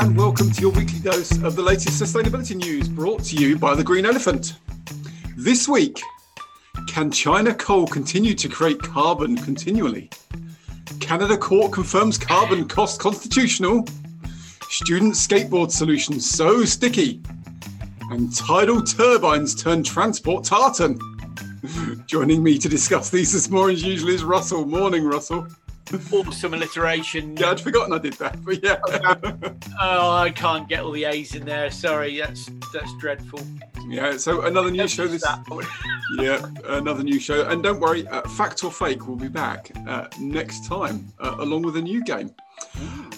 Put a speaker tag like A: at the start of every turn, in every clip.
A: and welcome to your weekly dose of the latest sustainability news brought to you by the Green Elephant. This week, can China coal continue to create carbon continually? Canada court confirms carbon cost constitutional. Student skateboard solution so sticky. And tidal turbines turn transport tartan. Joining me to discuss these as more as usual is Russell. Morning, Russell.
B: Awesome alliteration.
A: Yeah, I'd forgotten I did that, but yeah.
B: oh, I can't get all the A's in there. Sorry, that's that's dreadful.
A: Yeah, so another new show this. yeah, another new show, and don't worry, uh, Fact or Fake will be back uh, next time, uh, along with a new game.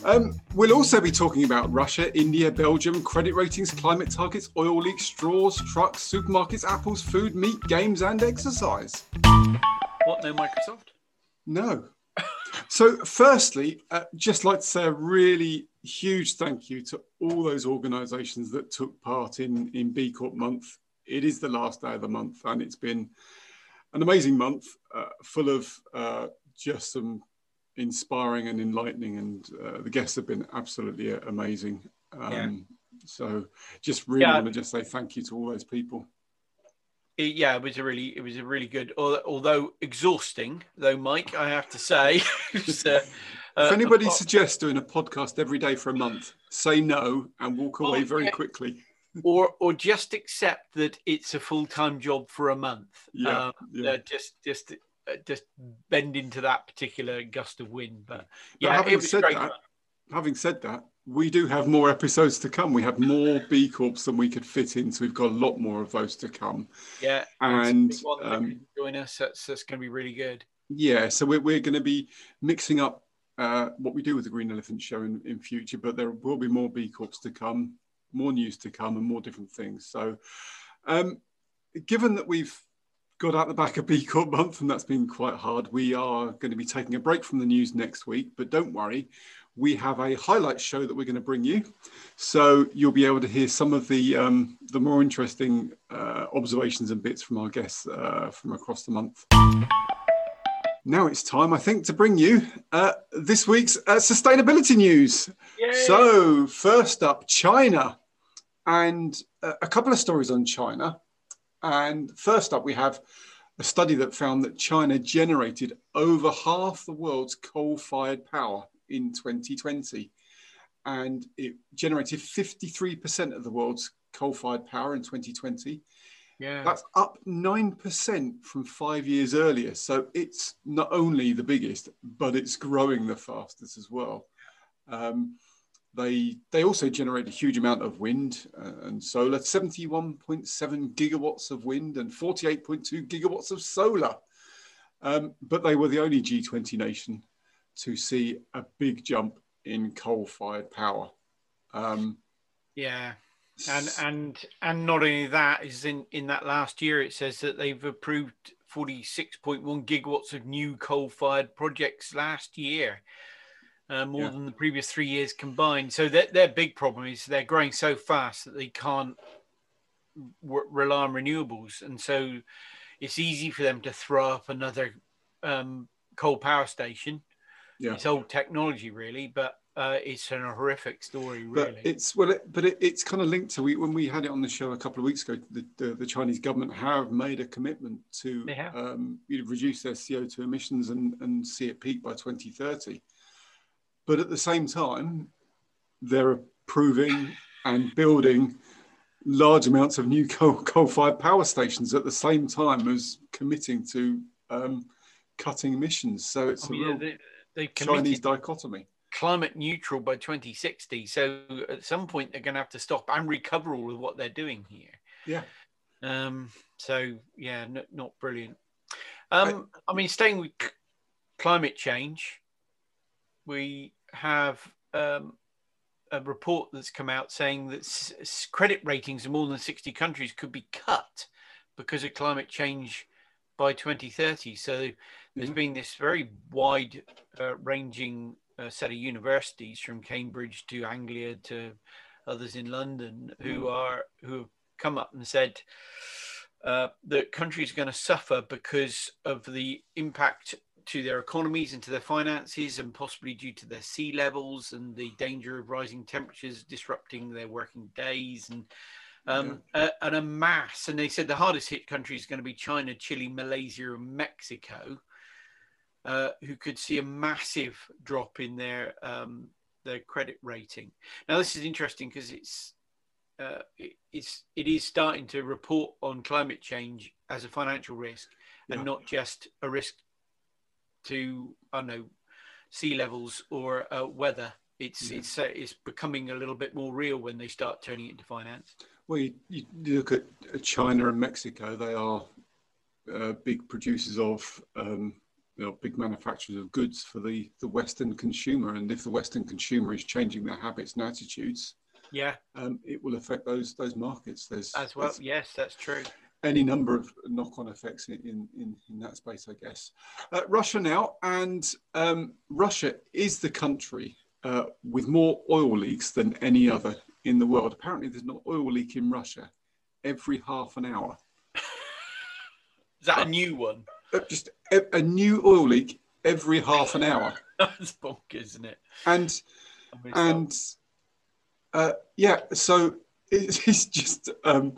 A: Um, we'll also be talking about Russia, India, Belgium, credit ratings, climate targets, oil leaks, straws, trucks, supermarkets, apples, food, meat, games, and exercise.
B: What? No Microsoft?
A: No. So, firstly, uh, just like to say a really huge thank you to all those organisations that took part in in B Corp month. It is the last day of the month, and it's been an amazing month, uh, full of uh, just some inspiring and enlightening, and uh, the guests have been absolutely amazing. Um, yeah. So, just really yeah. want to just say thank you to all those people
B: it, yeah, it was a really, it was a really good, although exhausting, though, Mike, I have to say.
A: uh, if anybody uh, suggests doing a podcast every day for a month, say no and walk away oh, very yeah. quickly.
B: or, or just accept that it's a full time job for a month.
A: Yeah, um, yeah.
B: Uh, just, just, uh, just bend into that particular gust of wind. But yeah, but having
A: said that, having said that, we do have more episodes to come. We have more B Corps than we could fit in, so we've got a lot more of those to come.
B: Yeah,
A: and
B: um, join us. That's that's going to be really good.
A: Yeah, so we're we're going to be mixing up uh, what we do with the Green Elephant Show in, in future, but there will be more B Corps to come, more news to come, and more different things. So, um, given that we've got out the back of B Corp month, and that's been quite hard, we are going to be taking a break from the news next week. But don't worry we have a highlight show that we're going to bring you. So you'll be able to hear some of the, um, the more interesting uh, observations and bits from our guests uh, from across the month. Now it's time, I think, to bring you uh, this week's uh, sustainability news. Yay. So, first up, China, and uh, a couple of stories on China. And first up, we have a study that found that China generated over half the world's coal fired power in 2020. And it generated 53% of the world's coal fired power in 2020.
B: Yeah.
A: That's up 9% from five years earlier. So it's not only the biggest, but it's growing the fastest as well. Um, they, they also generate a huge amount of wind uh, and solar 71.7 gigawatts of wind and 48.2 gigawatts of solar. Um, but they were the only G20 nation to see a big jump in coal-fired power. Um,
B: yeah, and and and not only that is in in that last year it says that they've approved 46.1 gigawatts of new coal-fired projects last year. Uh, more yeah. than the previous three years combined. So their, their big problem is they're growing so fast that they can't w- rely on renewables, and so it's easy for them to throw up another um, coal power station yeah. it's old technology really, but uh, it's an horrific story really.
A: But it's well, it, but it, it's kind of linked to we, when we had it on the show a couple of weeks ago. The, the, the Chinese government have made a commitment to um, you know, reduce their CO two emissions and, and see it peak by 2030. But at the same time, they're approving and building large amounts of new coal, coal-fired power stations at the same time as committing to um, cutting emissions. So it's a
B: real
A: they Chinese dichotomy.
B: Climate neutral by 2060. So at some point they're going to have to stop and recover all of what they're doing here.
A: Yeah.
B: Um. So yeah, n- not brilliant. Um. I, I mean, staying with c- climate change, we have um, a report that's come out saying that s- credit ratings in more than 60 countries could be cut because of climate change by 2030. So there's mm-hmm. been this very wide uh, ranging uh, set of universities from Cambridge to Anglia to others in London who mm. are who have come up and said uh, the country is going to suffer because of the impact to their economies and to their finances, and possibly due to their sea levels and the danger of rising temperatures disrupting their working days and um, yeah. uh, and a mass. And they said the hardest hit countries are going to be China, Chile, Malaysia, and Mexico, uh, who could see a massive drop in their um, their credit rating. Now, this is interesting because it's uh, it, it's it is starting to report on climate change as a financial risk yeah. and not just a risk to I don't know sea levels or uh, weather. It's yeah. it's uh, it's becoming a little bit more real when they start turning it into finance.
A: Well, you, you look at China and Mexico; they are uh, big producers of um, you know, big manufacturers of goods for the the Western consumer. And if the Western consumer is changing their habits and attitudes,
B: yeah,
A: um, it will affect those those markets. There's
B: as well. yes, that's true
A: any number of knock-on effects in, in, in that space, I guess. Uh, Russia now, and um, Russia is the country uh, with more oil leaks than any other in the world. Apparently, there's an oil leak in Russia every half an hour.
B: is that a new one?
A: Uh, just a, a, new oil leak every half an hour.
B: That's bonkers, isn't it?
A: And and uh, yeah, so it's just. Um,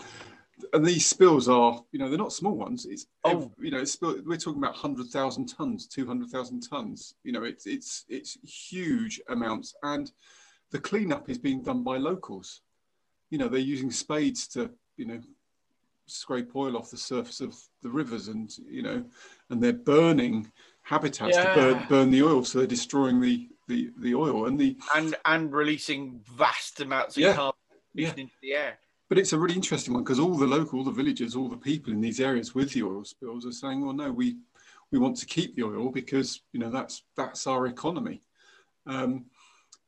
A: and these spills are, you know, they're not small ones. It's, oh. you know, it's spill, we're talking about hundred thousand tons, two hundred thousand tons. You know, it's it's it's huge amounts, and the cleanup is being done by locals. You know, they're using spades to, you know, scrape oil off the surface of the rivers, and you know, and they're burning habitats yeah. to burn burn the oil, so they're destroying the the the oil and the
B: and and releasing vast amounts of yeah. carbon yeah. into the air.
A: But it's a really interesting one because all the local, all the villagers, all the people in these areas with the oil spills are saying, "Well, no, we we want to keep the oil because you know that's that's our economy." Um,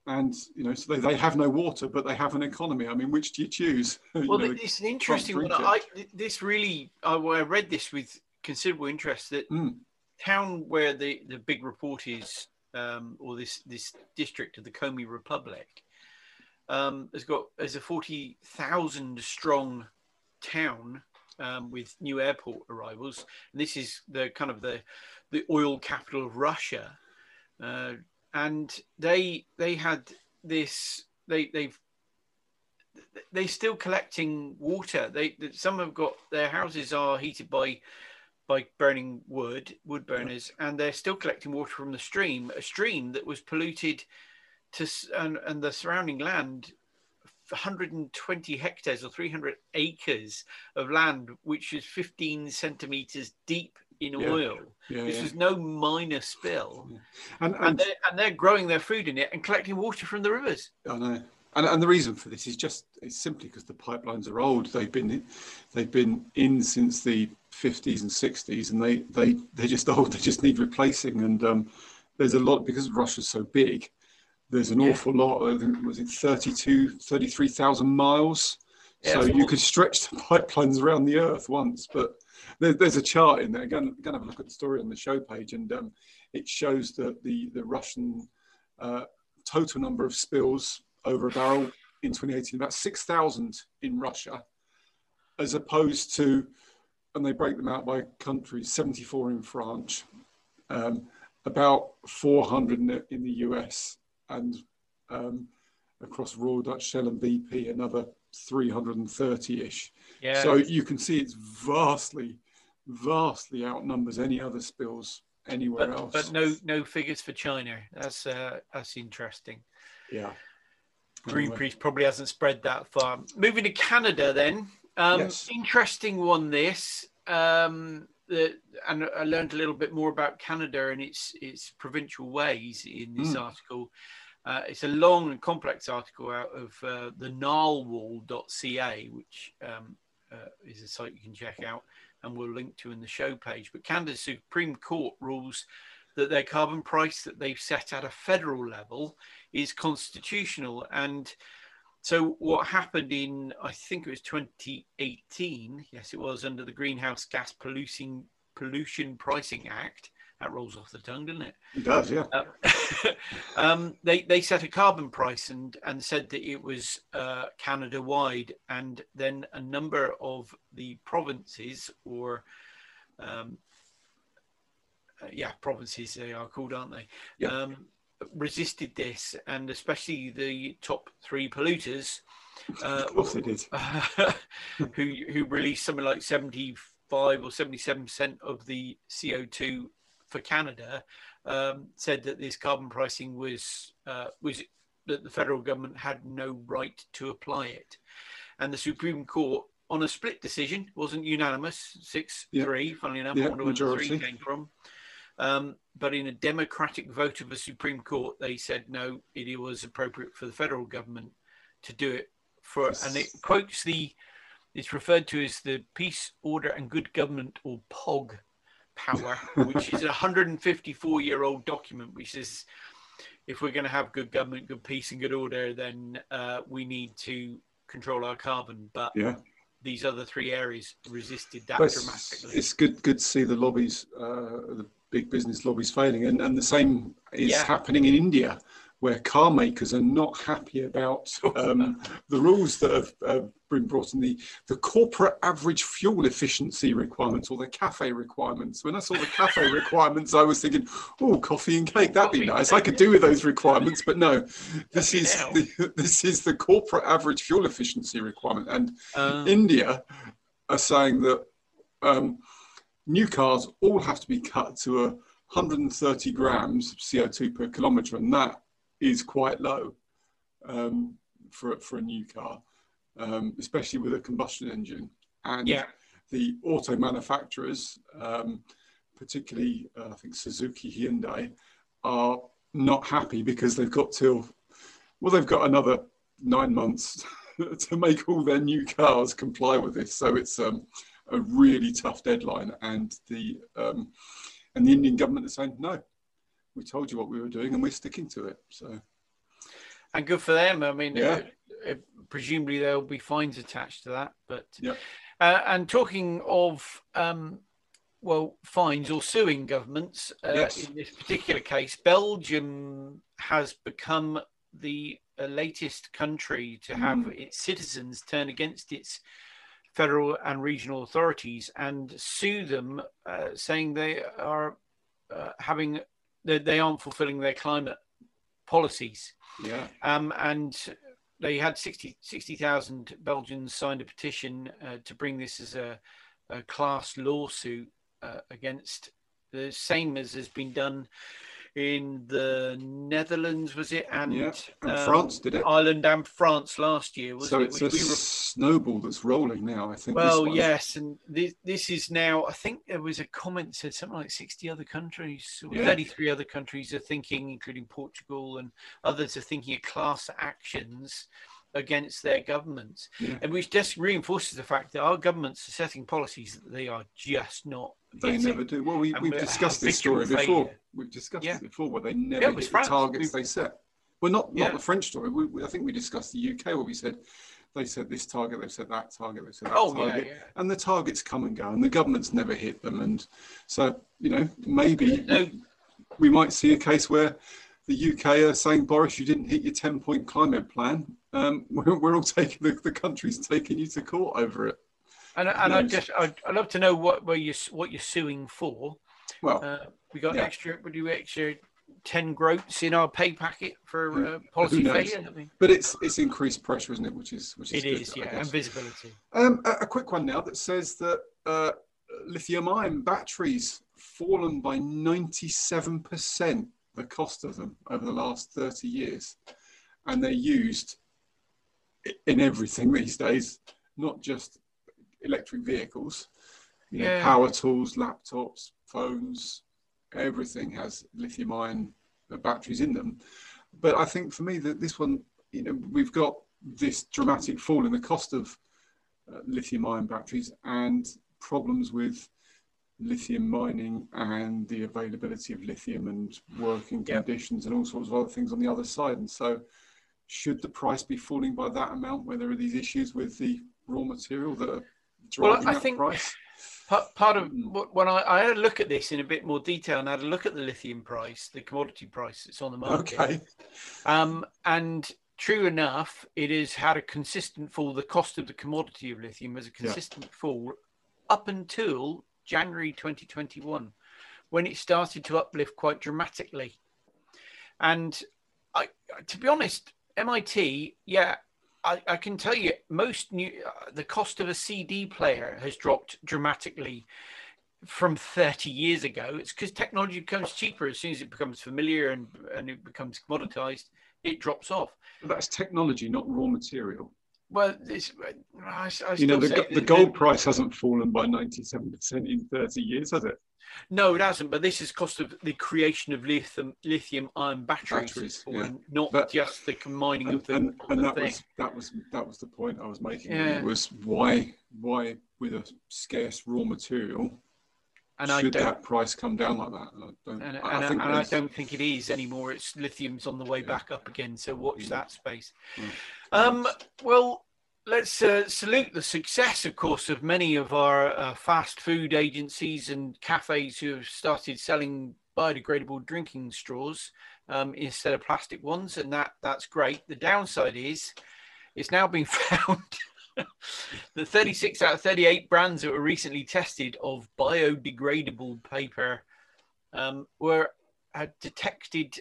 A: and you know, so they, they have no water, but they have an economy. I mean, which do you choose?
B: Well,
A: you
B: know, it's an interesting one. I, this really, I, I, read this with considerable interest. That mm. town where the the big report is, um, or this this district of the Komi Republic, um, has got as a forty thousand strong town um, with new airport arrivals, and this is the kind of the the oil capital of Russia, uh, and they they had this they they've they're still collecting water. They some have got their houses are heated by by burning wood, wood burners, and they're still collecting water from the stream, a stream that was polluted to and, and the surrounding land 120 hectares or 300 acres of land which is 15 centimeters deep in yeah. oil yeah, this yeah. is no minor spill and, and, and, they're, and they're growing their food in it and collecting water from the rivers
A: i know and, and the reason for this is just it's simply because the pipelines are old they've been they've been in since the 50s and 60s and they they they're just old they just need replacing and um, there's a lot because russia's so big there's an awful lot. was it 32, 33,000 miles? So you could stretch the pipelines around the earth once, but there, there's a chart in there. Again, going to have a look at the story on the show page, and um, it shows that the the Russian uh, total number of spills over a barrel in 2018 about 6,000 in Russia, as opposed to, and they break them out by country, 74 in France, um, about 400 in the, in the US, and um, across Royal Dutch Shell and BP, another 330-ish. Yeah. So you can see it's vastly, vastly outnumbers any other spills anywhere
B: but,
A: else.
B: But no, no figures for China. That's uh, that's interesting.
A: Yeah.
B: Greenpeace anyway. probably hasn't spread that far. Moving to Canada, then. Um, yes. Interesting one. This. Um, the, and I learned a little bit more about Canada and its its provincial ways in this mm. article. Uh, it's a long and complex article out of uh, the narwhal.ca, which um, uh, is a site you can check out and we'll link to in the show page. But Canada's Supreme Court rules that their carbon price that they've set at a federal level is constitutional. And so what happened in, I think it was 2018, yes, it was under the Greenhouse Gas Pollution, Pollution Pricing Act. That rolls off the tongue, doesn't it?
A: It does, yeah. Uh,
B: um, they, they set a carbon price and, and said that it was uh, Canada wide. And then a number of the provinces or um, yeah, provinces they are called, aren't they?
A: Yeah.
B: Um, resisted this, and especially the top three polluters, uh,
A: of course they did.
B: who who released something like seventy five or seventy seven percent of the CO two for Canada, um, said that this carbon pricing was uh, was that the federal government had no right to apply it, and the Supreme Court. On a split decision, wasn't unanimous, six
A: Yeah.
B: three. Funnily enough,
A: Yeah,
B: I wonder where the three came from. Um, but in a democratic vote of the Supreme Court, they said no, it was appropriate for the federal government to do it for, and it quotes the, it's referred to as the Peace, Order and Good Government or POG power, which is a 154 year old document, which says if we're going to have good government, good peace, and good order, then uh, we need to control our carbon. But
A: Yeah.
B: these other three areas resisted that
A: But
B: dramatically.
A: it's good good to see the lobbies, uh, the big business lobbies failing, and, and the same is
B: Yeah.
A: happening in India, where car makers are not happy about um, the rules that have uh, been brought in the the corporate average fuel efficiency requirements or the cafe requirements. When I saw the cafe requirements, I was thinking, oh, coffee and cake, that'd be nice. I could do with those requirements, but no, this is the, this is the corporate average fuel efficiency requirement, and
B: Um,
A: India are saying that um, new cars all have to be cut to a 130 grams of CO2 per kilometre, and that is quite low um, for for a new car, um, especially with a combustion engine. And
B: Yeah.
A: the auto manufacturers, um, particularly uh, I think Suzuki, Hyundai, are not happy because they've got till well, they've got another nine months to make all their new cars comply with this. So it's um, a really tough deadline, and the um, and the Indian government is saying no. We told you what we were doing, and we're sticking to it. So
B: and good for them. I mean,
A: Yeah.
B: uh, uh, presumably there'll be fines attached to that. But
A: Yeah.
B: uh, and talking of um, well, fines or suing governments uh,
A: Yes.
B: in this particular case, Belgium has become the uh, latest country to have
A: Mm.
B: its citizens turn against its federal and regional authorities and sue them, uh, saying they are uh, having they, they aren't fulfilling their climate policies.
A: yeah,
B: Um, and they had 60 60,000 Belgians signed a petition uh, to bring this as a, a class lawsuit uh, against the same as has been done in the Netherlands, was it? And,
A: yeah. And
B: um,
A: France did it.
B: Ireland and France last year, wasn't
A: So
B: it?
A: it's a
B: we were-
A: snowball that's rolling now. I think.
B: well, yes, and this, this is now. I think there was a comment said something like sixty other countries,
A: Yeah.
B: thirty-three other countries are thinking, including Portugal, and others are thinking of class actions against their governments,
A: Yeah.
B: and which just reinforces the fact that our governments are setting policies that they are just not.
A: They never do. Well, we, we've
B: we
A: discussed this story
B: habitual
A: before. We've discussed
B: Yeah.
A: it before, where they never
B: Yeah,
A: hit the targets
B: We-
A: they set. Well, not
B: Yeah.
A: not the French story. We, we- I think we discussed the UK where we said they set this target, they've set that target, they've set that
B: Oh yeah,
A: target,
B: yeah.
A: and the targets come and go, and the government's never hit them. And so, you know, maybe
B: No.
A: we might see a case where the UK are saying, Boris, you didn't hit your 10 point climate plan. Um, we're, we're all taking, the, the country's taking you to court over it.
B: And, and I just I'd, I'd love to know what where you what you're suing for.
A: Well,
B: Uh, we got
A: Yeah.
B: extra. We do extra ten groats in our pay packet for uh, policy failure.
A: But it's it's increased pressure, isn't it? Which is which is
B: it
A: good,
B: is, yeah, and visibility.
A: Um, a, a quick one now that says that uh, lithium-ion batteries fallen by 97% the cost of them over the last 30 years, and they're used in everything these days, not just electric vehicles. You know,
B: Yeah.
A: power tools, laptops, phones, everything has lithium-ion batteries in them. But I think for me that this one, you know, we've got this dramatic fall in the cost of uh, lithium ion batteries and problems with lithium mining and the availability of lithium and working
B: Yeah.
A: conditions and all sorts of other things on the other side. And so, should the price be falling by that amount where there are these issues with the raw material that are
B: Well,
A: driving
B: I
A: that
B: think
A: price?
B: Part, part of
A: Mm.
B: what- when I, I had a look at this in a bit more detail and had a look at the lithium price, the commodity price that's on the market.
A: Okay.
B: Um, and true enough, it has had a consistent fall. The cost of the commodity of lithium has a consistent fall up until January 2021, when it started to uplift quite dramatically. And I, to be honest, MIT, yeah, I, I can tell you most new, uh, the cost of a CD player has dropped dramatically from 30 years ago. It's because technology becomes cheaper as soon as it becomes familiar and, and it becomes commoditized, it drops off.
A: But that's technology, not raw material.
B: Well, this, I, I
A: you know, the, the gold price hasn't fallen by 97% in 30 years, has it?
B: No, it hasn't. But this is cost of the creation of lithium lithium ion batteries,
A: batteries yeah.
B: not but, just the mining
A: and,
B: of the.
A: And, and that
B: thing.
A: was that was that was the point I was making.
B: Yeah.
A: Was why why with a scarce raw material
B: and
A: should
B: I don't,
A: that price come down like that? I don't,
B: and,
A: I,
B: and,
A: I
B: and I don't think it is anymore. It's lithium's on the way
A: Yeah.
B: back up again. So watch
A: Mm.
B: that space.
A: Mm.
B: Um, well, let's uh, salute the success, of course, of many of our uh, fast food agencies and cafes who have started selling biodegradable drinking straws um, instead of plastic ones, and that that's great. The downside is it's now been found that 36 out of 38 brands that were recently tested of biodegradable paper um, were had detected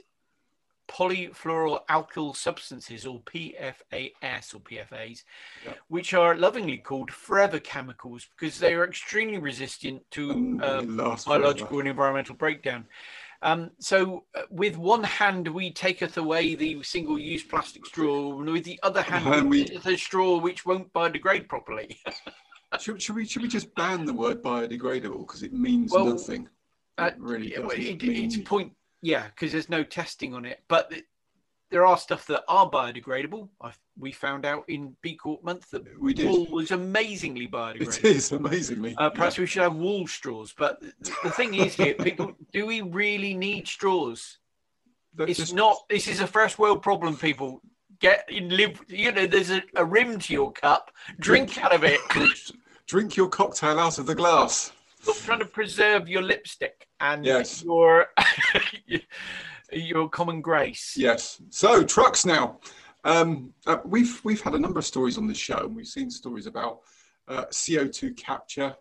B: polyfluoroalkyl substances or PFAS or PFAs,
A: Yeah.
B: which are lovingly called forever chemicals because they are extremely resistant to
A: it lasts forever.
B: biological and environmental breakdown. Um, so, uh, with one hand, we taketh away the single use plastic straw, and with the other hand,
A: And
B: we taketh a straw which won't biodegrade properly.
A: Should, should we should we just ban the word biodegradable because it means
B: Well,
A: nothing?
B: Uh,
A: really
B: yeah, well, it,
A: mean
B: it's point, yeah, because there's no testing on it. But there are stuff that are biodegradable. I, we found out in B Corp month that
A: we did.
B: wool was amazingly biodegradable.
A: It is amazingly.
B: Uh, perhaps we should have wool straws. But the thing is here, people, do we really need straws? It's
A: just-
B: not. This is a first world problem, people. Get in, live. You know, there's a, a rim to your cup. Drink out of it.
A: Drink your cocktail out of the glass.
B: Stop trying to preserve your lipstick and
A: Yes.
B: your your common grace.
A: Yes. So trucks now. Um, uh, we've we've had a number of stories on this show, and we've seen stories about uh, CO2 capture,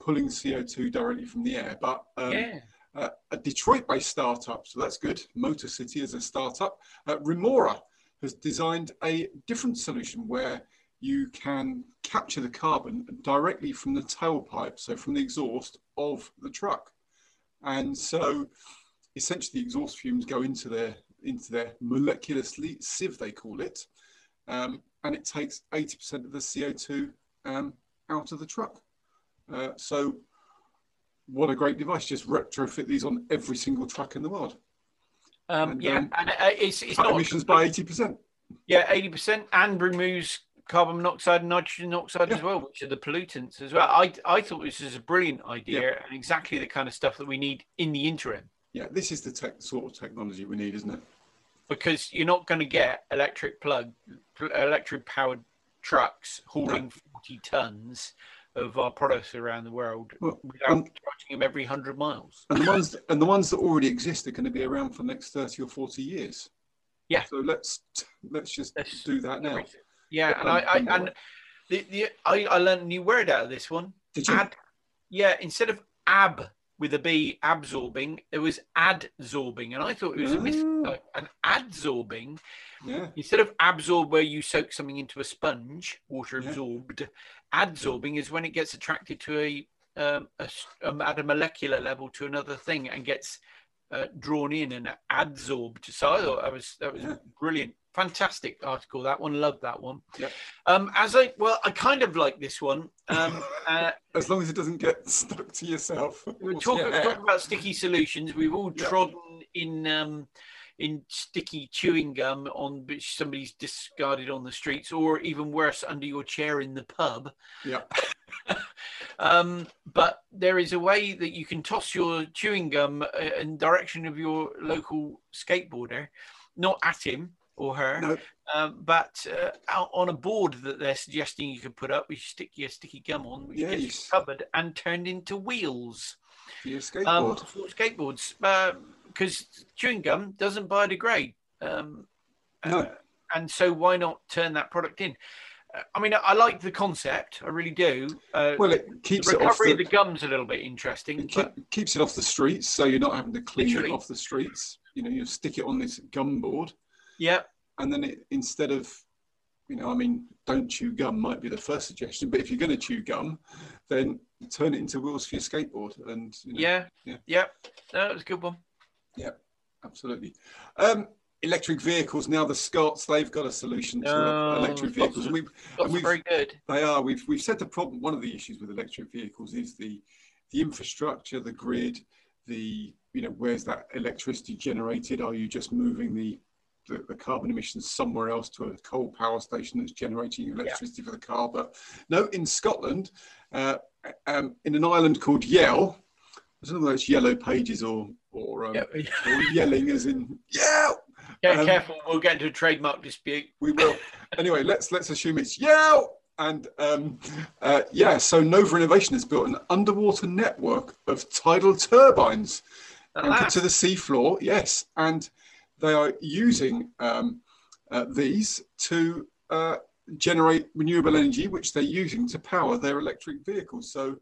A: pulling CO2 directly from the air. But um,
B: yeah.
A: uh, a Detroit-based startup, so that's good. Motor City is a startup. Uh, Remora has designed a different solution where you can capture the carbon directly from the tailpipe, so from the exhaust of the truck. And so essentially the exhaust fumes go into their into their molecular sieve, they call it, um, and it takes 80% of the CO2 um, out of the truck. Uh, so what a great device. Just retrofit these on every single truck in the world.
B: Um,
A: and,
B: yeah,
A: um,
B: and uh, it's it's not
A: emissions by 80%.
B: yeah eighty percent and removes carbon monoxide and nitrogen oxide as well, which are the pollutants as well. I I thought this was a brilliant idea and exactly the kind of stuff that we need in the interim
A: Yeah, this is the tech, sort of technology we need, isn't it?
B: because you're not going to get electric plug electric powered trucks hauling forty tons of our products around the world
A: Well,
B: without
A: um,
B: charging them every hundred miles.
A: and the ones and the ones that already exist are going to be around for the next 30 or 40 years.
B: Yeah.
A: So let's let's just
B: Let's-
A: do that now.
B: Yeah, and
A: Um,
B: I, I
A: um,
B: and the, the I, I learned a new word out of this one.
A: Did you?
B: Ad, yeah, instead of ab with a B absorbing, it was adsorbing, and I thought it was a mis- an adsorbing
A: Yeah.
B: instead of absorb where you soak something into a sponge, water
A: Yeah.
B: absorbed. Adsorbing is when it gets attracted to a, um, a um, at a molecular level to another thing and gets uh, drawn in and adsorbed. So I thought that was that was
A: Yeah.
B: brilliant, fantastic article. That one, loved that one.
A: Yeah.
B: Um, as I well, I kind of like this one. Um, uh,
A: As long as it doesn't get stuck to yourself.
B: we're talking,
A: hair.
B: talking about sticky solutions. We've all
A: Yeah.
B: trodden in um, in sticky chewing gum on which somebody's discarded on the streets, or even worse, under your chair in the pub.
A: Yeah.
B: um, but there is a way that you can toss your chewing gum uh, in direction of your local skateboarder, not at him or her,
A: No.
B: um, but uh, out on a board that they're suggesting you can put up, which you stick your sticky gum on, which gets covered and turned into wheels
A: For your
B: um,
A: skateboard.
B: for skateboards because chewing gum doesn't biodegrade. Um,
A: No.
B: uh, and so why not turn that product in? I mean, I like the concept. I really do. Uh,
A: well, it keeps
B: the
A: it off
B: recovery
A: the,
B: of the gums a little bit interesting.
A: it
B: but-
A: keep, keeps it off the streets, so you're not having to clean
B: Literally.
A: it off the streets. You know, you stick it on this gum board,
B: yeah,
A: and then it, instead of, you know, I mean, don't chew gum might be the first suggestion, but if you're going to chew gum, then turn it into wheels for your skateboard, and you know,
B: yeah,
A: yeah.
B: yeah. No, it was a good one.
A: Yeah, absolutely. Um, electric vehicles now, the Scots they've got a solution to
B: Oh,
A: electric vehicles, and we
B: That's
A: we've-
B: very good.
A: They are. We've we've said the problem. One of the issues with electric vehicles is the the infrastructure, the grid, the you know where's that electricity generated? Are you just moving the the, the carbon emissions somewhere else to a coal power station that's generating electricity for the car? But no, in Scotland, uh, um, in an island called Yell, I don't know whether it's Yellow Pages or or, um,
B: Yeah.
A: or yelling as in Yell.
B: Yeah,
A: Um,
B: careful. We'll get into a trademark dispute.
A: We will. anyway, let's let's assume it's Yell. And um, uh, yeah, so Nova Innovation has built an underwater network of tidal turbines anchored to the seafloor. Yes, and they are using um, uh, these to uh, generate renewable energy, which they're using to power their electric vehicles. So,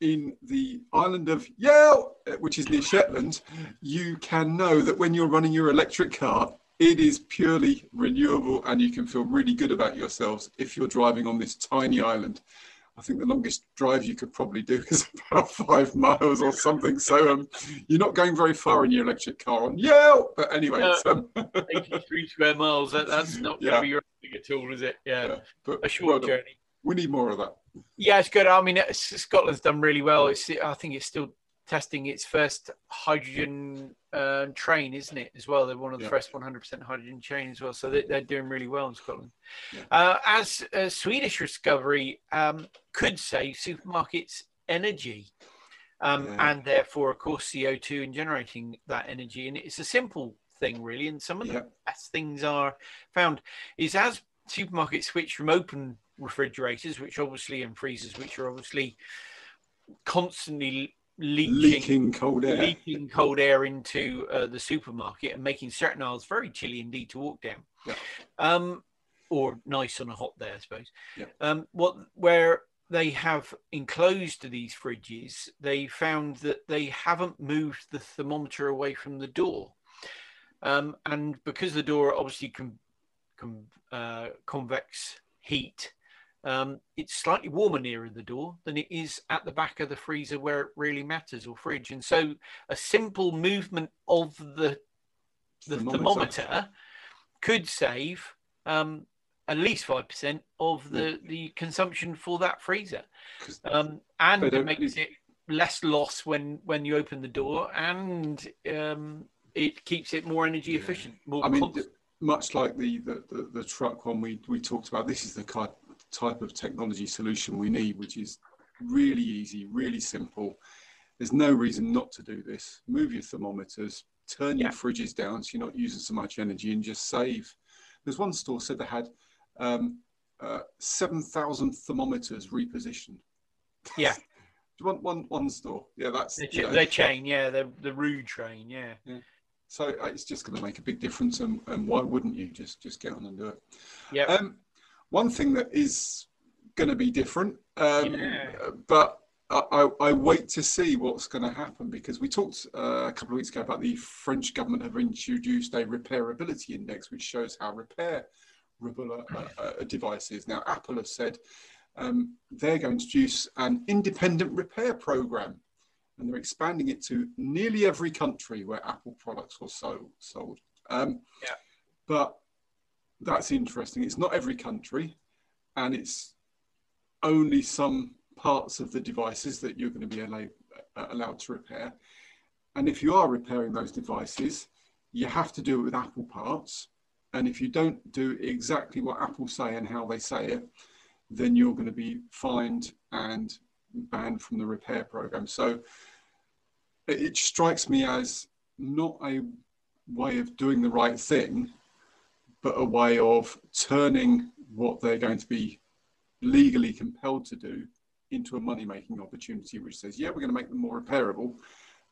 A: in the island of Yell, uh, which is near Shetland, you can know that when you're running your electric car, it is purely renewable, and you can feel really good about yourselves if you're driving on this tiny island. I think the longest drive you could probably do is about five miles or something. So um, you're not going very far in your electric car on Yale. But anyway, um,
B: 83 square miles. That, that's not going to be your thing at all, is it? Yeah.
A: yeah, but
B: A short
A: well
B: journey.
A: we need more of that.
B: Yeah, it's good. I mean, Scotland's done really well. It's, I think it's still testing its first hydrogen uh, train, isn't it? As well, they're one of the
A: Yeah.
B: first 100% hydrogen train as well. So they, they're doing really well in Scotland.
A: Yeah.
B: Uh, as a Swedish discovery um, could save supermarkets energy. Um,
A: Yeah.
B: And therefore, of course, CO2 in generating that energy. And it's a simple thing, really. And some of the best things are found is as supermarkets switch from open refrigerators, which obviously and freezers, which are obviously constantly leaching,
A: Leaking cold air.
B: leaking cold air into uh, the supermarket and making certain aisles very chilly indeed to walk down.
A: Yeah.
B: Um, or nice on a hot day, I suppose.
A: Yeah.
B: Um, what where they have enclosed these fridges, they found that they haven't moved the thermometer away from the door. Um, and because the door obviously can, can uh, convect heat, um, it's slightly warmer nearer the door than it is at the back of the freezer where it really matters or fridge. And so a simple movement of the the
A: Thermometer.
B: thermometer, could save um, at least five percent of the the consumption for that freezer. um, and it makes it less loss when when you open the door, and um, it keeps it more energy
A: Yeah.
B: efficient. More
A: I mean, much like the, the, the, the truck one we, we talked about, this is the kind type of technology solution we need, which is really easy, really simple. There's no reason not to do this. Move your thermometers, turn your fridges down so you're not using so much energy and just save. There's one store said they had um, uh, 7,000 thermometers repositioned.
B: Yeah.
A: one, one, one store. Yeah, that's.
B: the,
A: you
B: ch-
A: know,
B: the chain, yeah, the the rude train, yeah.
A: so uh, it's just going to make a big difference, and, and why wouldn't you just just get on and do it?
B: Yeah.
A: Um, one thing that is going to be different, um,
B: Yeah.
A: but I, I, wait to see what's going to happen because we talked uh, a couple of weeks ago about the French government have introduced a repairability index, which shows how repairable a, a, a device is. Now, Apple has said um, they're going to introduce an independent repair program and they're expanding it to nearly every country where Apple products were so, sold. Um,
B: Yeah.
A: But that's interesting. It's not every country, and it's only some parts of the devices that you're going to be uh, allowed to repair. And if you are repairing those devices, you have to do it with Apple parts. And if you don't do exactly what Apple say and how they say it, then you're going to be fined and banned from the repair program. So it strikes me as not a way of doing the right thing, but a way of turning what they're going to be legally compelled to do into a money making opportunity, which says, yeah, we're going to make them more repairable,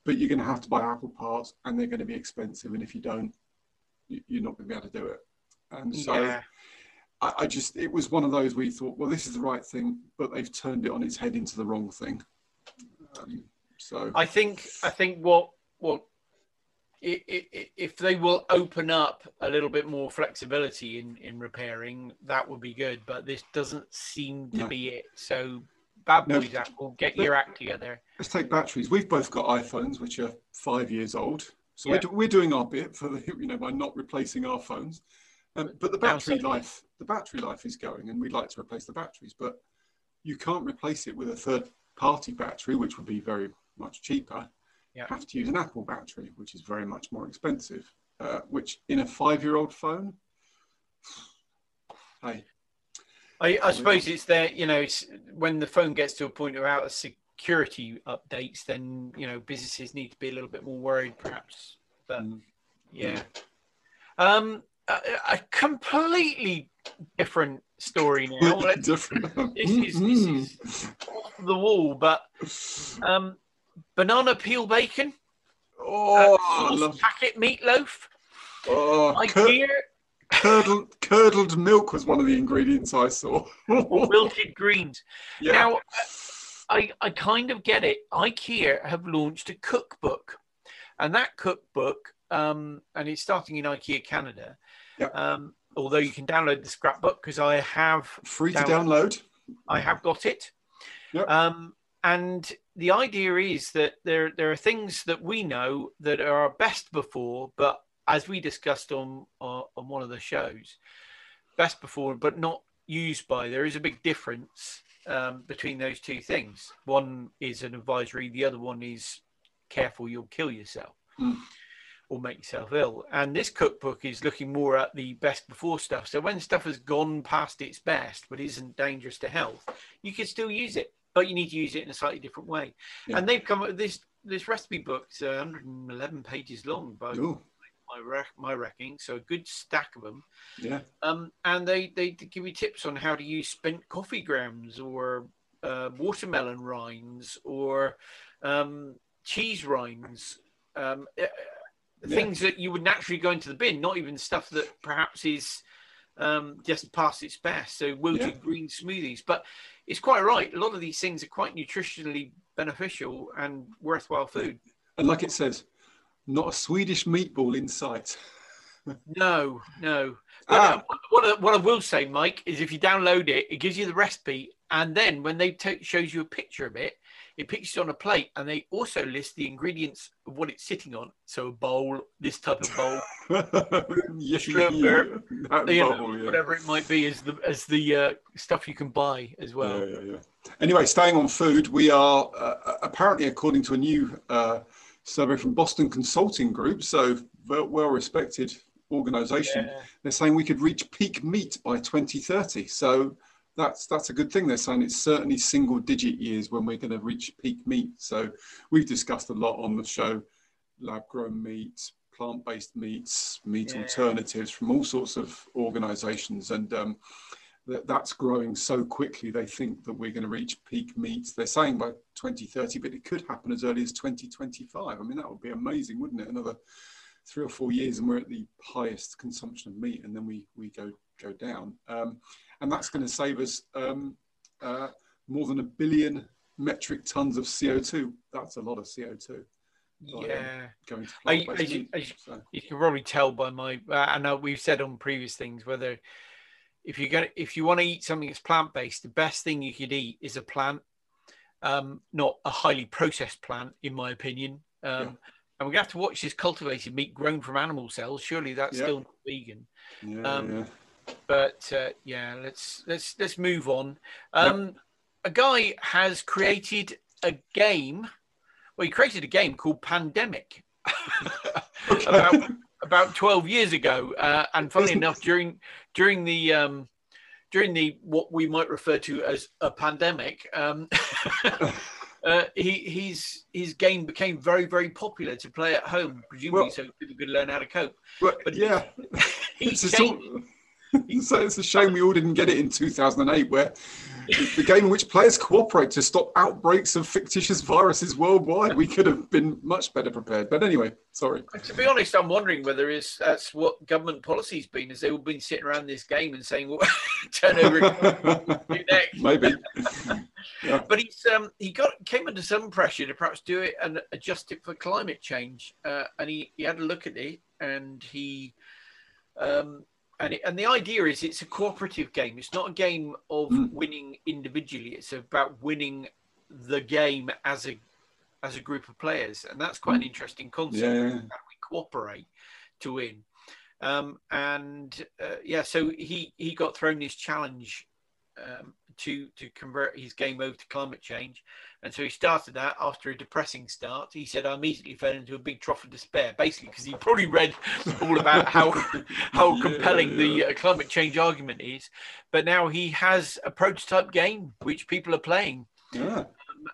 A: but you're going to have to buy Apple parts and they're going to be expensive. And if you don't, you- you're not going to be able to do it. And so
B: yeah.
A: I, I, just it was one of those we thought, well, this is the right thing, but they've turned it on its head into the wrong thing. Um, so
B: I think I think what what if they will open up a little bit more flexibility in in repairing, that would be good. But this doesn't seem to no. be it. So bad boys, no. Apple, get your act together.
A: Let's take batteries. We've both got iPhones which are five years old, so yeah. we're, we're doing our bit for the you know by not replacing our phones. Um, but the battery life, the battery life is going, and we'd like to replace the batteries, but you can't replace it with a third party battery, which would be very much cheaper. Yeah. Have to use an Apple battery, which is very much more expensive. Uh, which in a five-year-old phone, hey.
B: I, I suppose it's there. You know, it's when the phone gets to a point of out of security updates, then you know businesses need to be a little bit more worried, perhaps. But mm. yeah. Um, a, a completely different story now. different. this is, this is off the wall, but um, banana peel bacon.
A: Oh,
B: uh, packet meatloaf.
A: Oh, I cur- hear curdled, curdled milk was one of the ingredients I saw.
B: wilted greens. Yeah. Now, I, I kind of get it. IKEA have launched a cookbook, and that cookbook, um, and it's starting in IKEA Canada. Yep. Um, although you can download the scrapbook because I have
A: free to download.
B: I have got it. Yep. Um, and the idea is that there there are things that we know that are best before, but as we discussed on uh, on one of the shows, best before, but not used by. There is a big difference um, between those two things. One is an advisory, the other one is careful, you'll kill yourself. Mm or make yourself ill. And this cookbook is looking more at the best before stuff. So when stuff has gone past its best but isn't dangerous to health, you can still use it, but you need to use it in a slightly different way. Yeah. And they've come up with this this recipe book. uh, 111 pages long by Ooh. my rec- my reckoning, so a good stack of them.
A: Yeah.
B: Um, and they they give you tips on how to use spent coffee grounds or uh, watermelon rinds or um, cheese rinds. Um, yeah. things that you would naturally go into the bin, not even stuff that perhaps is um, just past its best. So wilted yeah. green smoothies, but it's quite right. A lot of these things are quite nutritionally beneficial and worthwhile food.
A: And like it says, not a Swedish meatball in sight.
B: no, no. But ah. Uh, what, what I will say, Mike, is if you download it, it gives you the recipe, and then when they t- shows you a picture of it, it pictures on a plate and they also list the ingredients of what it's sitting on. So a bowl, this type of bowl,
A: yeah, yeah,
B: bowl, yeah. whatever it might be, as the as the uh, stuff you can buy as well.
A: Yeah, yeah, yeah. Anyway, staying on food, we are uh, apparently, according to a new uh, survey from Boston Consulting Group, so well respected organisation, they're saying we could reach peak meat by 2030. So that's that's a good thing. They're saying it's certainly single digit years when we're going to reach peak meat. So we've discussed a lot on the show, lab grown meats, plant based meats, meat yeah. alternatives from all sorts of organisations, and um, that, that's growing so quickly. They think that we're going to reach peak meat. They're saying by 2030, but it could happen as early as 2025. I mean, that would be amazing, wouldn't it? Another three or four years, and we're at the highest consumption of meat, and then we we go go down. Um, and that's going to save us um, uh, more than a billion metric tons of CO2. That's a lot of CO2.
B: Yeah, going to I, as, you, as you, so. you, can probably tell by my. Uh, I know we've said on previous things whether if you're going if you want to eat something that's plant based, the best thing you could eat is a plant, um, not a highly processed plant, in my opinion. Um, yeah. And to have to watch this cultivated meat grown from animal cells. Surely that's yeah. still not vegan.
A: Yeah, um, yeah
B: but uh, yeah, let's let's let's move on. Um, yep. A guy has created a game. Well, he created a game called Pandemic about about twelve years ago, uh, and funnily enough, during during the um, during the what we might refer to as a pandemic. Um, uh, he, his his game became very very popular to play at home, presumably well, so people could learn how to cope.
A: But, but yeah,
B: he, he changed,
A: so it's a shame we all didn't get it in 2008, where the game in which players cooperate to stop outbreaks of fictitious viruses worldwide. We could have been much better prepared. But anyway, sorry.
B: To be honest, I'm wondering whether it's, that's what government policy's been, is they've all been sitting around this game and saying, well, turn over next.
A: Maybe.
B: yeah. But he's um, he got came under some pressure to perhaps do it and adjust it for climate change. Uh, and he, he had a look at it and he um, and, it, and the idea is it's a cooperative game. It's not a game of mm. winning individually. It's about winning the game as a as a group of players, and that's quite an hmm. interesting concept. Yeah. How we cooperate to win. Um, and uh, yeah, so he he got thrown this challenge um, to to convert his game over to climate change. And so he started that after a depressing start. He said, I immediately fell into a big trough of despair, basically because he probably read all about how how compelling the uh, climate change argument is. But now he has a prototype game which people are playing.
A: Yeah. Um,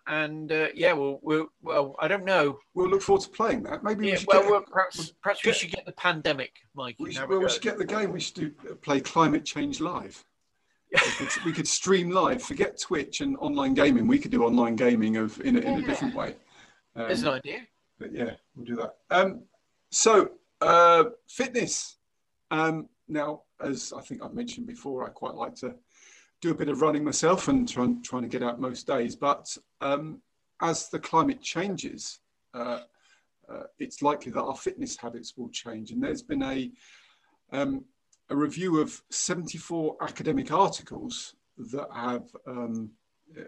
B: and uh, yeah, well, well, well, I don't know.
A: We'll look forward to playing that. Maybe
B: yeah,
A: we should
B: well,
A: get,
B: well, perhaps perhaps get, we should get the pandemic, Mike.
A: We should, well, we should get the game. We should do, uh, play Climate Change live we, could, we, could, stream live. Forget Twitch and online gaming. We could do online gaming of in a, in a different way.
B: Um, There's an idea.
A: But yeah, we'll do that. Um, so uh, fitness. Um, now, as I think I've mentioned before, I quite like to do a bit of running myself and try, trying to get out most days. But um, as the climate changes, uh, uh, it's likely that our fitness habits will change. And there's been a um, a review of 74 academic articles that have um,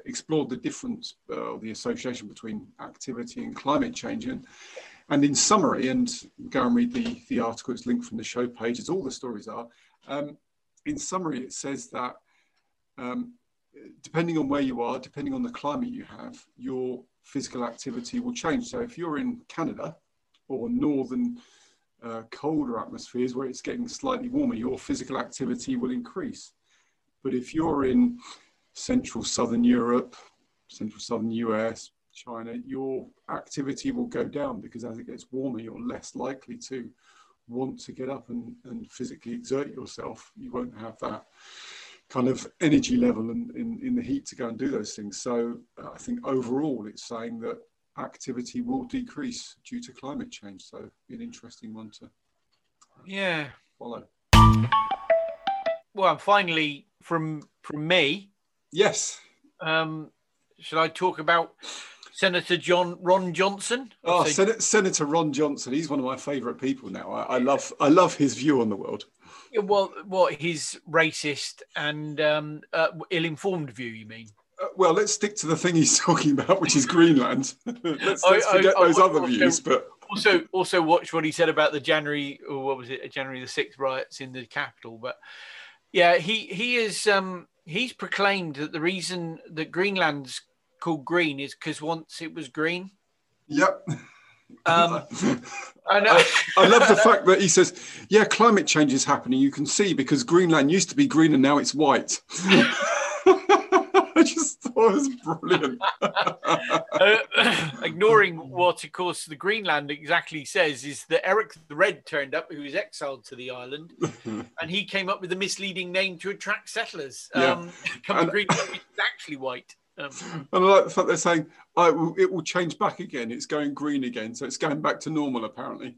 A: explored the difference, uh, the association between activity and climate change. And, and in summary, and go and read the, the article, it's linked from the show page, as all the stories are. Um, in summary, it says that um, depending on where you are, depending on the climate you have, your physical activity will change. So if you're in Canada or northern uh, colder atmospheres where it's getting slightly warmer, your physical activity will increase. But if you're in central southern Europe, central southern US, China, your activity will go down because as it gets warmer, you're less likely to want to get up and, and physically exert yourself. You won't have that kind of energy level in, in, in the heat to go and do those things. So uh, I think overall it's saying that activity will decrease due to climate change. So an interesting one to
B: yeah
A: follow.
B: Well, finally from from me.
A: Yes.
B: Um, should I talk about Senator John Ron Johnson?
A: Oh, Sen- Senator Ron Johnson. He's one of my favourite people now. I, I, love I love his view on the world.
B: Well, what his racist and um, uh, ill-informed view? You mean?
A: Uh, well, let's stick to the thing he's talking about, which is Greenland. let's, let's I, forget I, those I, other views. But
B: also, also watch what he said about the January, or what was it, January the sixth riots in the capital. But yeah, he he is um, he's proclaimed that the reason that Greenland's called green is because once it was green.
A: Yep. Um, I, I, I, love the fact that he says, "Yeah, climate change is happening. You can see because Greenland used to be green and now it's white." I just thought it was brilliant.
B: uh, ignoring what, of course, the Greenland exactly says is that Eric the Red turned up, who was exiled to the island, and he came up with a misleading name to attract settlers. Yeah. Um, and, Greenland is actually white. Um,
A: and I like the fact they're saying oh, it will change back again. It's going green again, so it's going back to normal apparently.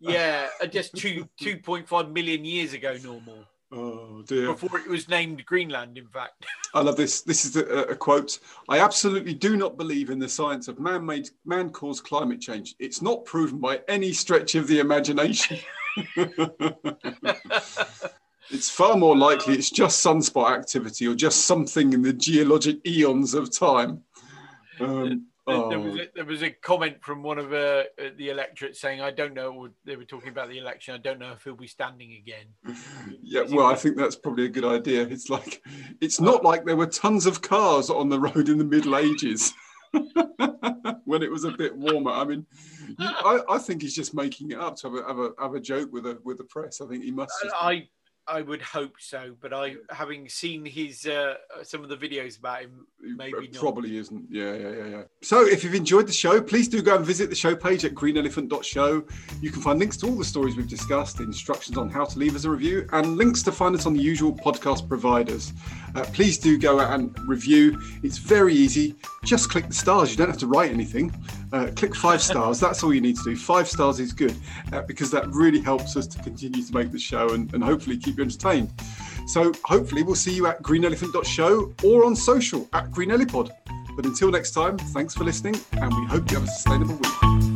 B: Yeah, uh, just two two point five million years ago, normal.
A: Oh dear.
B: Before it was named Greenland, in fact.
A: I love this. This is a, a, quote. I absolutely do not believe in the science of man-made, man-caused climate change. It's not proven by any stretch of the imagination. it's far more likely it's just sunspot activity or just something in the geologic eons of time. Um,
B: Oh. There, was a, there was a comment from one of uh, the electorate saying, "I don't know." They were talking about the election. I don't know if he'll be standing again.
A: yeah, well, I think that's probably a good idea. It's like it's not like there were tons of cars on the road in the Middle Ages when it was a bit warmer. I mean, I, I, think he's just making it up to have a, have a, have a joke with a with the press. I think he must.
B: Just... I I would hope so, but I, having seen his uh, some of the videos about him, maybe not.
A: Probably isn't. Yeah, yeah, yeah, yeah. So if you've enjoyed the show, please do go and visit the show page at greenelephant.show. You can find links to all the stories we've discussed, instructions on how to leave us a review, and links to find us on the usual podcast providers. Uh, please do go out and review. It's very easy. Just click the stars. You don't have to write anything. Uh, click five stars. That's all you need to do. Five stars is good uh, because that really helps us to continue to make the show and, and hopefully keep you entertained. So hopefully we'll see you at greenelephant.show or on social at greenelipod. But until next time, thanks for listening and we hope you have a sustainable week.